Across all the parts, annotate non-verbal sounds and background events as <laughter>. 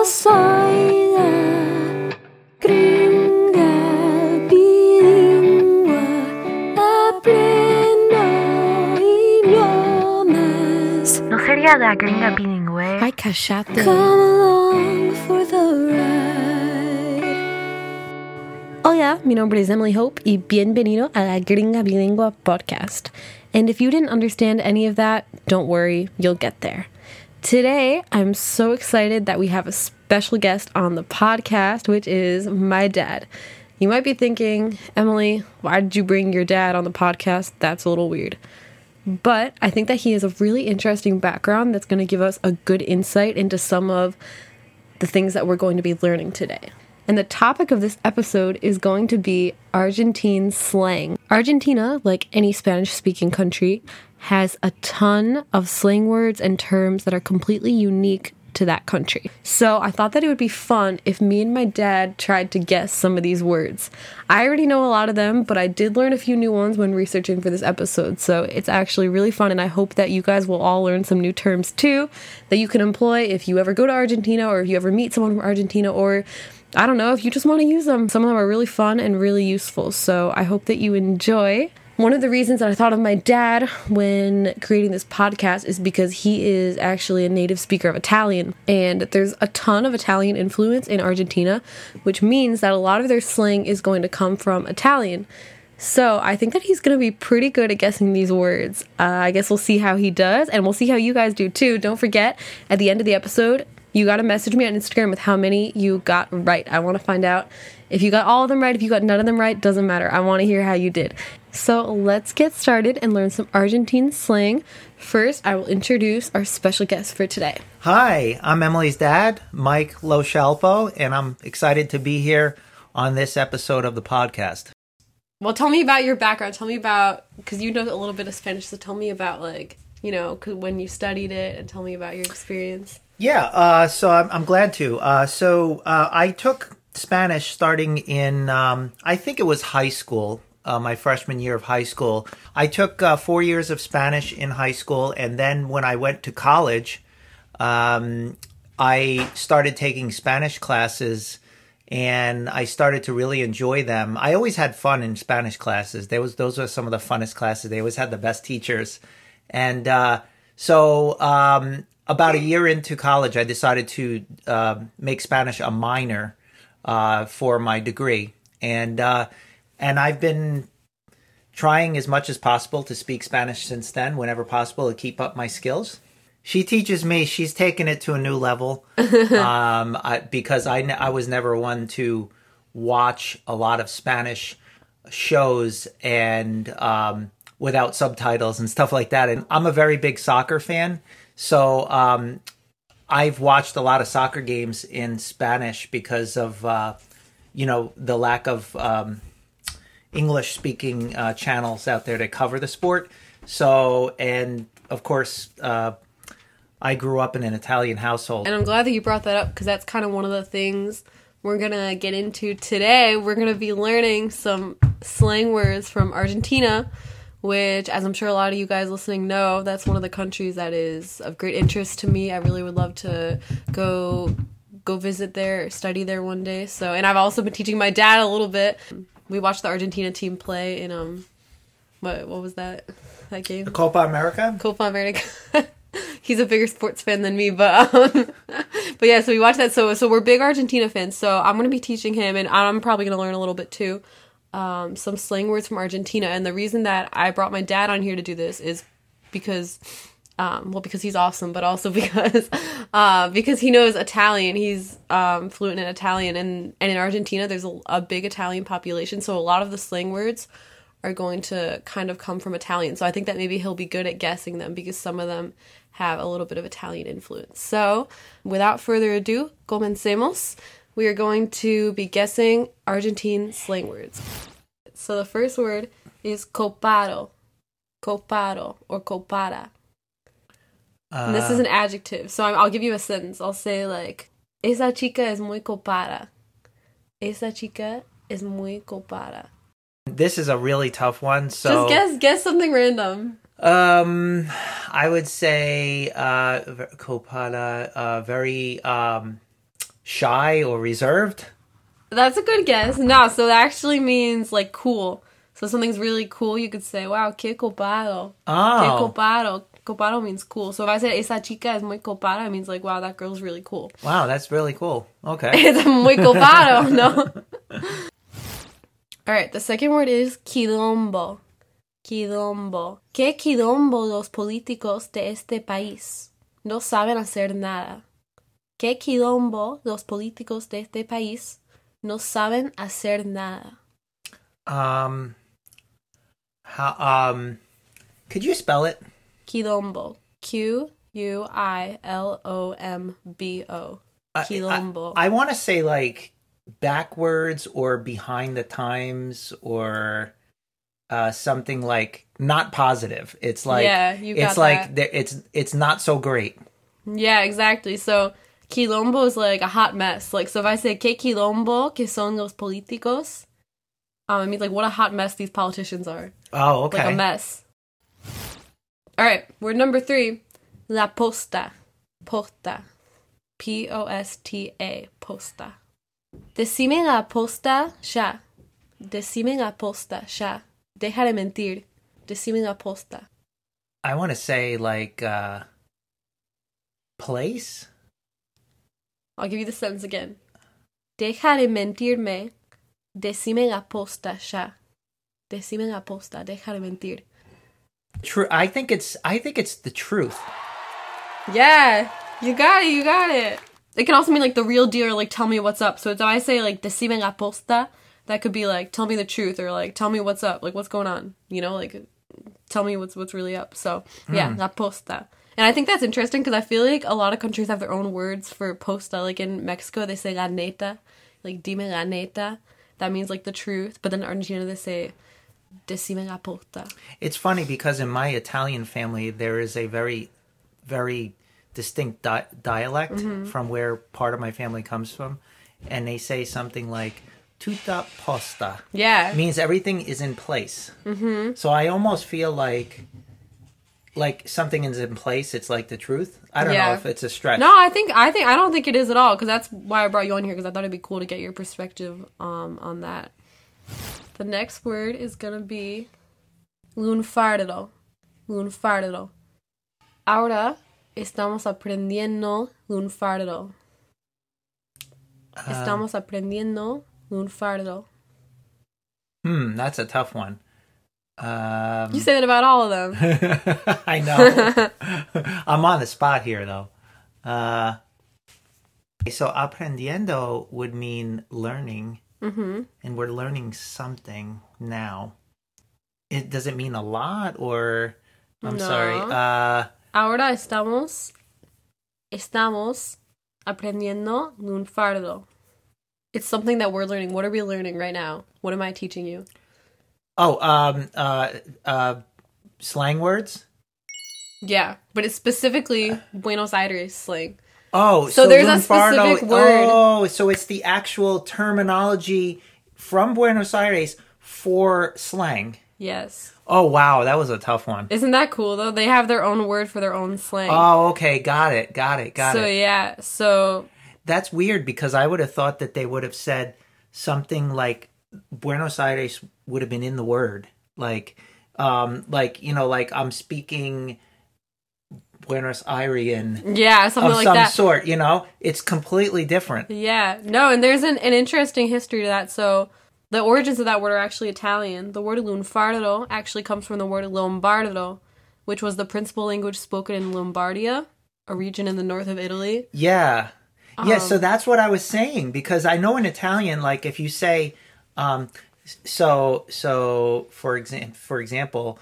Yo soy la gringa bilingüe, aprendo idiomas. ¿No sería la gringa bilingüe? Ay, cállate. Come along for the ride. Oh, Hola, mi nombre es Emily Hope y bienvenido a la Gringa Bilingüe podcast. And if you didn't understand any of that, don't worry, you'll get there. Today, I'm so excited that we have a special guest on the podcast, which is my dad. You might be thinking, Emily, why did you bring your dad on the podcast? That's a little weird. But I think that he has a really interesting background that's going to give us a good insight into some of the things that we're going to be learning today. And the topic of this episode is going to be Argentine slang. Argentina, like any Spanish speaking country, has a ton of slang words and terms that are completely unique to that country. So I thought that it would be fun if me and my dad tried to guess some of these words. I already know a lot of them, but I did learn a few new ones when researching for this episode. So it's actually really fun, and I hope that you guys will all learn some new terms too that you can employ if you ever go to Argentina or if you ever meet someone from Argentina or I don't know if you just want to use them. Some of them are really fun and really useful. So I hope that you enjoy. One of the reasons that I thought of my dad when creating this podcast is because he is actually a native speaker of Italian. And there's a ton of Italian influence in Argentina, which means that a lot of their slang is going to come from Italian. So I think that he's going to be pretty good at guessing these words. Uh, I guess we'll see how he does, and we'll see how you guys do too. Don't forget, at the end of the episode, you got to message me on Instagram with how many you got right. I want to find out if you got all of them right, if you got none of them right, doesn't matter. I want to hear how you did. So let's get started and learn some Argentine slang. First, I will introduce our special guest for today. Hi, I'm Emily's dad, Mike Loshalpo, and I'm excited to be here on this episode of the podcast. Well, tell me about your background. Tell me about because you know a little bit of Spanish. So tell me about like you know, when you studied it, and tell me about your experience. Yeah, uh, so I'm, I'm glad to. Uh, so uh, I took Spanish starting in, um, I think it was high school, uh, my freshman year of high school. I took uh, four years of Spanish in high school, and then when I went to college, um, I started taking Spanish classes. And I started to really enjoy them. I always had fun in Spanish classes. There was those were some of the funnest classes. They always had the best teachers, and uh, so um, about a year into college, I decided to uh, make Spanish a minor uh, for my degree, and uh, and I've been trying as much as possible to speak Spanish since then, whenever possible, to keep up my skills. She teaches me; she's taken it to a new level <laughs> um, I, because I I was never one to watch a lot of Spanish shows and um, without subtitles and stuff like that. And I'm a very big soccer fan, so um, I've watched a lot of soccer games in Spanish because of uh, you know the lack of um, English speaking uh, channels out there to cover the sport. So and of course. Uh, I grew up in an Italian household. And I'm glad that you brought that up because that's kind of one of the things we're gonna get into today. We're gonna be learning some slang words from Argentina, which, as I'm sure a lot of you guys listening know, that's one of the countries that is of great interest to me. I really would love to go go visit there, study there one day. So, and I've also been teaching my dad a little bit. We watched the Argentina team play in um, what what was that that game? The Copa America? Copa America. <laughs> He's a bigger sports fan than me, but um, <laughs> but yeah. So we watched that. So so we're big Argentina fans. So I'm gonna be teaching him, and I'm probably gonna learn a little bit too, um, some slang words from Argentina. And the reason that I brought my dad on here to do this is because, um, well, because he's awesome, but also <laughs> because uh, because he knows Italian. He's um, fluent in Italian, and and in Argentina there's a, a big Italian population. So a lot of the slang words are going to kind of come from Italian. So I think that maybe he'll be good at guessing them because some of them have a little bit of Italian influence. So without further ado, comencemos. We are going to be guessing Argentine slang words. So the first word is copado, copado, or copada. And this is an adjective. So I'm, I'll give you a sentence. I'll say like, esa chica es muy copada. Esa chica es muy copada. This is a really tough one. So Just guess guess something random. Um, I would say uh, Copada, uh, very um, shy or reserved. That's a good guess. No, so that actually means like cool. So something's really cool, you could say, wow, que copado. Ah. Que Oh, copado. Copado means cool. So if I say esa chica es muy copada, it means like, wow, that girl's really cool. wow, that's really cool. Okay. <laughs> It's muy copado, <laughs> no? <laughs> All right, the second word is quilombo. Quilombo. ¿Qué quilombo los políticos de este país? No saben hacer nada. ¿Qué quilombo los políticos de este país? No saben hacer nada. Um, how, um, could you spell it? Quilombo. Q U I L O M B O. I- Quilombo. I, I want to say like backwards or behind the times or uh, something like not positive. It's like Yeah, you it's like that. there- it's it's not so great. Yeah, exactly. So quilombo is like a hot mess. Like so if I say que quilombo, que son los políticos, um, I mean like what a hot mess these politicians are. Oh, okay. Like a mess. All right, word number three, la posta, posta, P O S T A, posta. Decime la posta ya. Decime la posta ya. Deja de mentir. Decime la posta. I want to say like uh place. I'll give you the sentence again. Deja de mentirme. Decime la posta ya. Decime la posta. Deja de mentir. True. I think it's I think it's the truth. Yeah, you got it. You got it. It can also mean like the real deal or like tell me what's up. So if I say like decime la posta, that could be like tell me the truth or like tell me what's up, like what's going on. You know, like tell me what's what's really up. So yeah, hmm. la posta. And I think that's interesting because I feel like a lot of countries have their own words for posta. Like in Mexico, they say la neta, like dime la neta. That means like the truth. But then in Argentina, they say decime la posta. It's funny because in my Italian family there is a very very distinct di- dialect Mm-hmm. from where part of my family comes from and they say something like tutta posta. Yeah. means everything is in place. Mm-hmm. So I almost feel like like something is in place. It's like the truth. I don't know if it's a stretch. No, I think I think I don't think it is at all because that's why I brought you on here because I thought it'd be cool to get your perspective um on that. The next word is gonna be lunfardo. Lunfardo. Ahora estamos aprendiendo lunfardo. Estamos aprendiendo lunfardo. Hmm, that's a tough one. Um, You say that about all of them. <laughs> I know. <laughs> I'm on the spot here, though. Uh, so aprendiendo would mean learning, hmm and we're learning something now. It does it mean a lot, or I'm No. sorry. Uh, Ahora estamos estamos aprendiendo un fardo. It's something that we're learning. What are we learning right now? What am I teaching you? Oh, um, uh, uh, slang words. Yeah, but it's specifically Buenos Aires slang. Oh, So there's a lunfardo- specific word. Oh, so it's the actual terminology from Buenos Aires for slang. Yes. Oh wow, that was a tough one. Isn't that cool though? They have their own word for their own slang. Oh, okay, got it, got it, got so it. So yeah, so That's weird because I would have thought that they would have said something like Buenos Aires would have been in the word, like, um, like you know, like I'm speaking Buenos Airean yeah, something of like some that. sort. You know, it's completely different. Yeah, no, and there's an, an interesting history to that. So the origins of that word are actually Italian. The word lunfardo actually comes from the word lombardo, which was the principal language spoken in Lombardia, a region in the north of Italy. Yeah. Yeah, so Um, that's what I was saying because I know in Italian like if you say um so so for example for example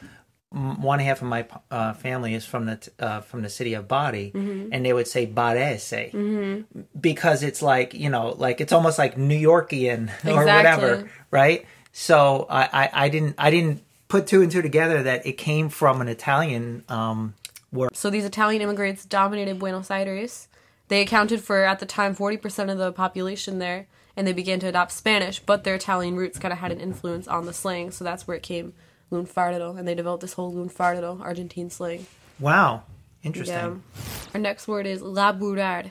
one half of my uh, family is from the t- uh, from the city of Bari Mm-hmm. and they would say Barese. Because it's like you know like it's almost like New Yorkian <laughs> or whatever right? So I, I I didn't I didn't put two and two together that it came from an Italian um word. So these Italian immigrants dominated Buenos Aires. They accounted for at the time 40% of the population there and they began to adopt Spanish, but their Italian roots kind of had an influence on the slang, so that's where it came lunfardo and they developed this whole lunfardo Argentine slang. wow interesting Yeah. Our next word is laburar.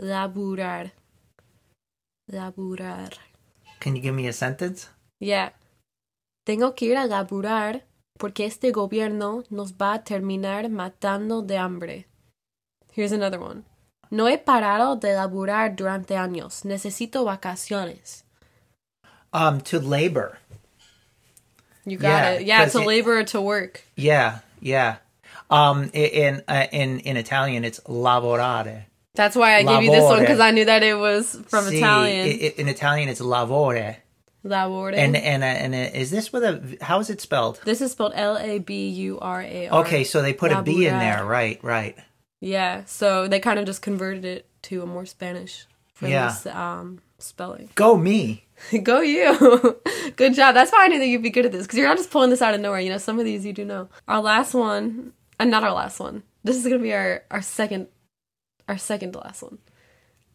Laburar. laburar. Can you give me a sentence? Yeah. Tengo que ir a laburar porque este gobierno nos va a terminar matando de hambre. Here's another one. No he parado de laburar durante años. Necesito vacaciones. Um, to labor. You got Yeah, it. Yeah, to it- labor to work. Yeah, yeah. Um, in uh, in in Italian, it's lavorare. That's why I gave you this one because I knew that it was from See, Italian. i- i- in Italian, it's lavore. Labore. And and uh, and uh, is this with a? How is it spelled? this is spelled L A B U R A R. Okay, so they put a B in there, right? Right. Yeah, so they kind of just converted it to a more Spanish for Yeah. this um, spelling. Go me. <laughs> Go you. <laughs> good job. That's why I knew that you'd be good at this because you're not just pulling this out of nowhere. You know, some of these you do know. Our last one, and not our last one. This is gonna be our our second, our second to last one.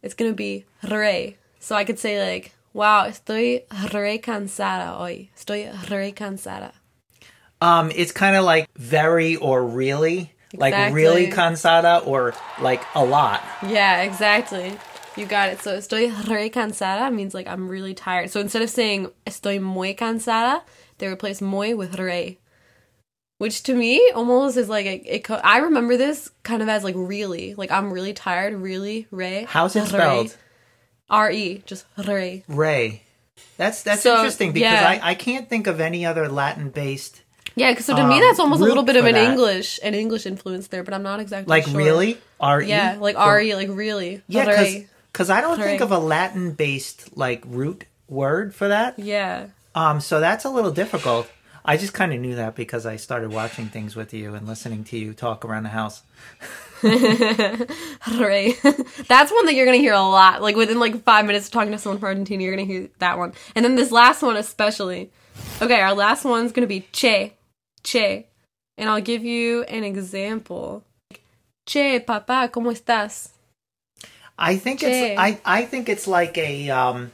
It's gonna be re. So I could say like, "Wow, estoy re cansada hoy. Estoy re cansada." Um, it's kind of like very or really, like really cansada or like a lot. Yeah, exactly. You got it. So estoy re cansada means like I'm really tired. So instead of saying estoy muy cansada, they replace muy with re. Which to me almost is like a, it co- I remember this kind of as like really, like I'm really tired, really re. How's it re. spelled? R E, just re. Re. That's that's So, interesting because yeah. I, I can't think of any other Latin based Yeah, 'cause so to me Um, that's almost a little bit of an that. English, an English influence there, but I'm not exactly like sure. really R E. Yeah, like R E, like really. Yeah, Re. because I don't think of a Latin based like root word for that. Yeah. Um, so that's a little difficult. I just kind of knew that because I started watching things with you and listening to you talk around the house. <laughs> Hooray. <laughs> That's one that you're gonna hear a lot. Like within like five minutes of talking to someone from Argentina, you're gonna hear that one. And then this last one especially. Okay, our last one's gonna be che. Che. And I'll give you an example. Che, papá, ¿cómo estás? I think Che. it's I, I think it's like a um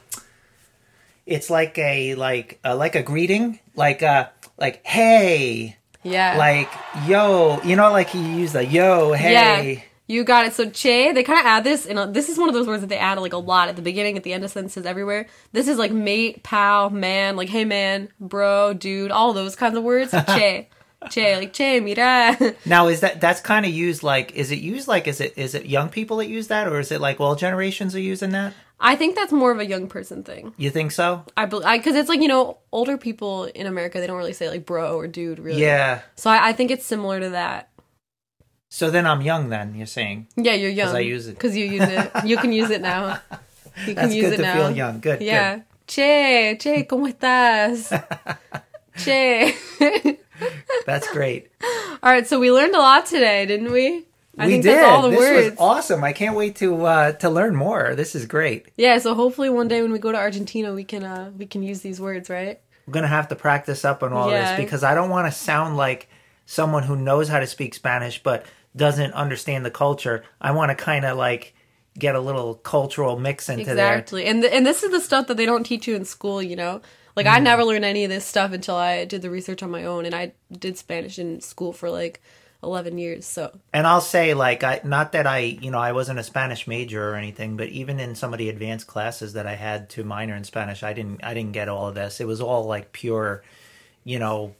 it's like a like uh, like a greeting like uh like hey Yeah. like yo you know like you use the yo hey Yeah. You got it. So che, they kind of add this, and uh, this is one of those words that they add like a lot at the beginning, at the end of sentences, everywhere. This is like mate, pal, man, like hey man, bro, dude, all those kinds of words. <laughs> che, che, like che, mira. <laughs> now is that that's kind of used like is it used like is it is it young people that use that or is it like all generations are using that I think that's more of a young person thing. you think so I because it's like you know older people in America they don't really say like bro or dude really. yeah So I, I think it's similar to that. So then i'm young then you're saying Yeah, you're young. I use it. because you use it. You can use it now. <laughs> You can that's use good it to now. feel young good Yeah. good. Che, che, ¿cómo estás? <laughs> che. <laughs> that's great all right, so we learned a lot today, didn't we? I we think did that's all the this words. was awesome i can't wait to uh to learn more this is great Yeah, so hopefully one day when we go to Argentina, we can uh we can use these words, right? I'm gonna have to practice up on all Yeah. this because I don't want to sound like someone who knows how to speak Spanish but doesn't understand the culture. I want to kind of like get a little cultural mix into that. Exactly. And th- and this is the stuff that they don't teach you in school, you know? Like Mm. I never learned any of this stuff until I did the research on my own and I did Spanish in school for like 11 years. So. And I'll say like I not that I you know I wasn't a Spanish major or anything, but even in some of the advanced classes that I had to minor in Spanish, I didn't I didn't get all of this. It was all like pure, you know,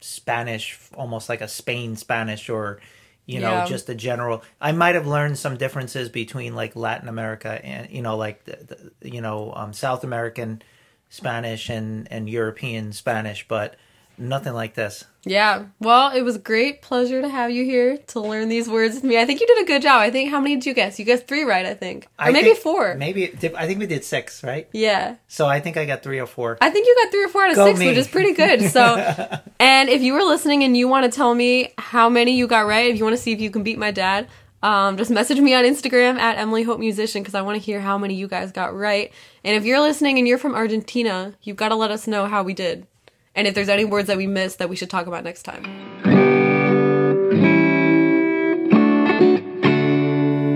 Spanish, almost like a Spain Spanish or you know Yeah. just a general i might have learned some differences between like latin america and you know like the, the you know um, south american spanish and and european spanish but nothing like this yeah. Well, it was great pleasure to have you here to learn these words with me. I think you did a good job. I think how many did you guess? You guessed 3 right, I think. Or I maybe think- 4. maybe i think we did six right Yeah. so i think i got three or four I think you got three or four out of Go six, me. which is pretty good. So, <laughs> and if you were listening and you want to tell me how many you got right, if you want to see if you can beat my dad, um, just message me on Instagram at Emily Hope Musician because I want to hear how many you guys got right. And if you're listening and you're from Argentina, you've got to let us know how we did, and if there's any words that we missed that we should talk about next time.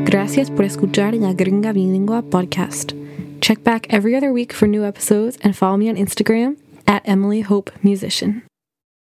Gracias por escuchar La Gringa Bilingüe podcast. Check back every other week for new episodes and follow me on Instagram at Emily Hope Musician.